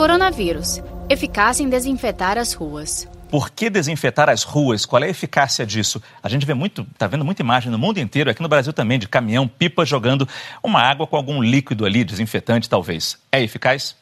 Coronavírus. Eficácia em desinfetar as ruas. Por que desinfetar as ruas? Qual é a eficácia disso? A gente vê muito, está vendo muita imagem no mundo inteiro, aqui no Brasil também, de caminhão, pipa jogando uma água com algum líquido ali, desinfetante talvez. É eficaz?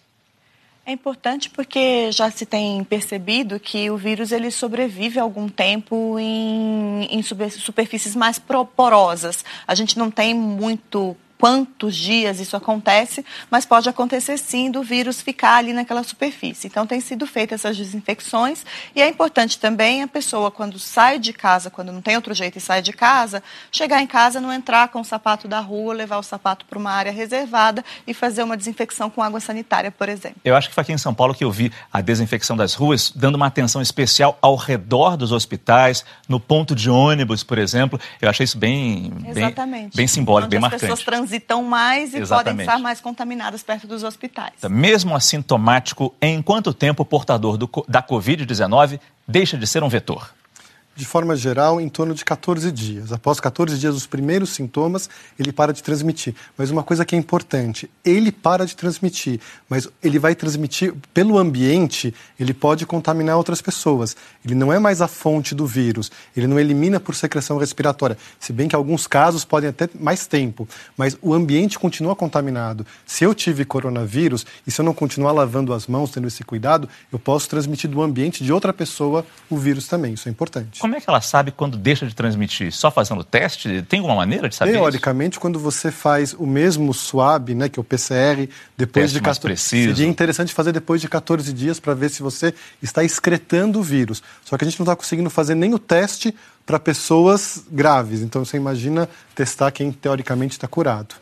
É importante porque já se tem percebido que o vírus ele sobrevive algum tempo em, em superfícies mais porosas. A gente não tem muito quantos dias isso acontece, mas pode acontecer sim do vírus ficar ali naquela superfície. Então, tem sido feitas essas desinfecções e é importante também a pessoa, quando sai de casa, quando não tem outro jeito e sai de casa, chegar em casa, não entrar com o sapato da rua, levar o sapato para uma área reservada e fazer uma desinfecção com água sanitária, por exemplo. Eu acho que foi aqui em São Paulo que eu vi a desinfecção das ruas, dando uma atenção especial ao redor dos hospitais, no ponto de ônibus, por exemplo. Eu achei isso bem, bem, bem simbólico, Onde bem marcante. Transitam mais e Exatamente. podem estar mais contaminadas perto dos hospitais. Mesmo assintomático, em quanto tempo o portador do, da Covid-19 deixa de ser um vetor? De forma geral, em torno de 14 dias. Após 14 dias, os primeiros sintomas, ele para de transmitir. Mas uma coisa que é importante, ele para de transmitir, mas ele vai transmitir pelo ambiente, ele pode contaminar outras pessoas. Ele não é mais a fonte do vírus, ele não elimina por secreção respiratória, se bem que alguns casos podem até mais tempo, mas o ambiente continua contaminado. Se eu tive coronavírus e se eu não continuar lavando as mãos, tendo esse cuidado, eu posso transmitir do ambiente de outra pessoa o vírus também. Isso é importante. Como é que ela sabe quando deixa de transmitir? Só fazendo teste? Tem alguma maneira de saber Teoricamente, isso? quando você faz o mesmo swab, né, que é o PCR, depois teste de 14 preciso. seria interessante fazer depois de 14 dias para ver se você está excretando o vírus. Só que a gente não está conseguindo fazer nem o teste para pessoas graves. Então você imagina testar quem teoricamente está curado.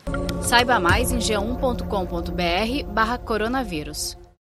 Saiba mais em g1.com.br/coronavírus.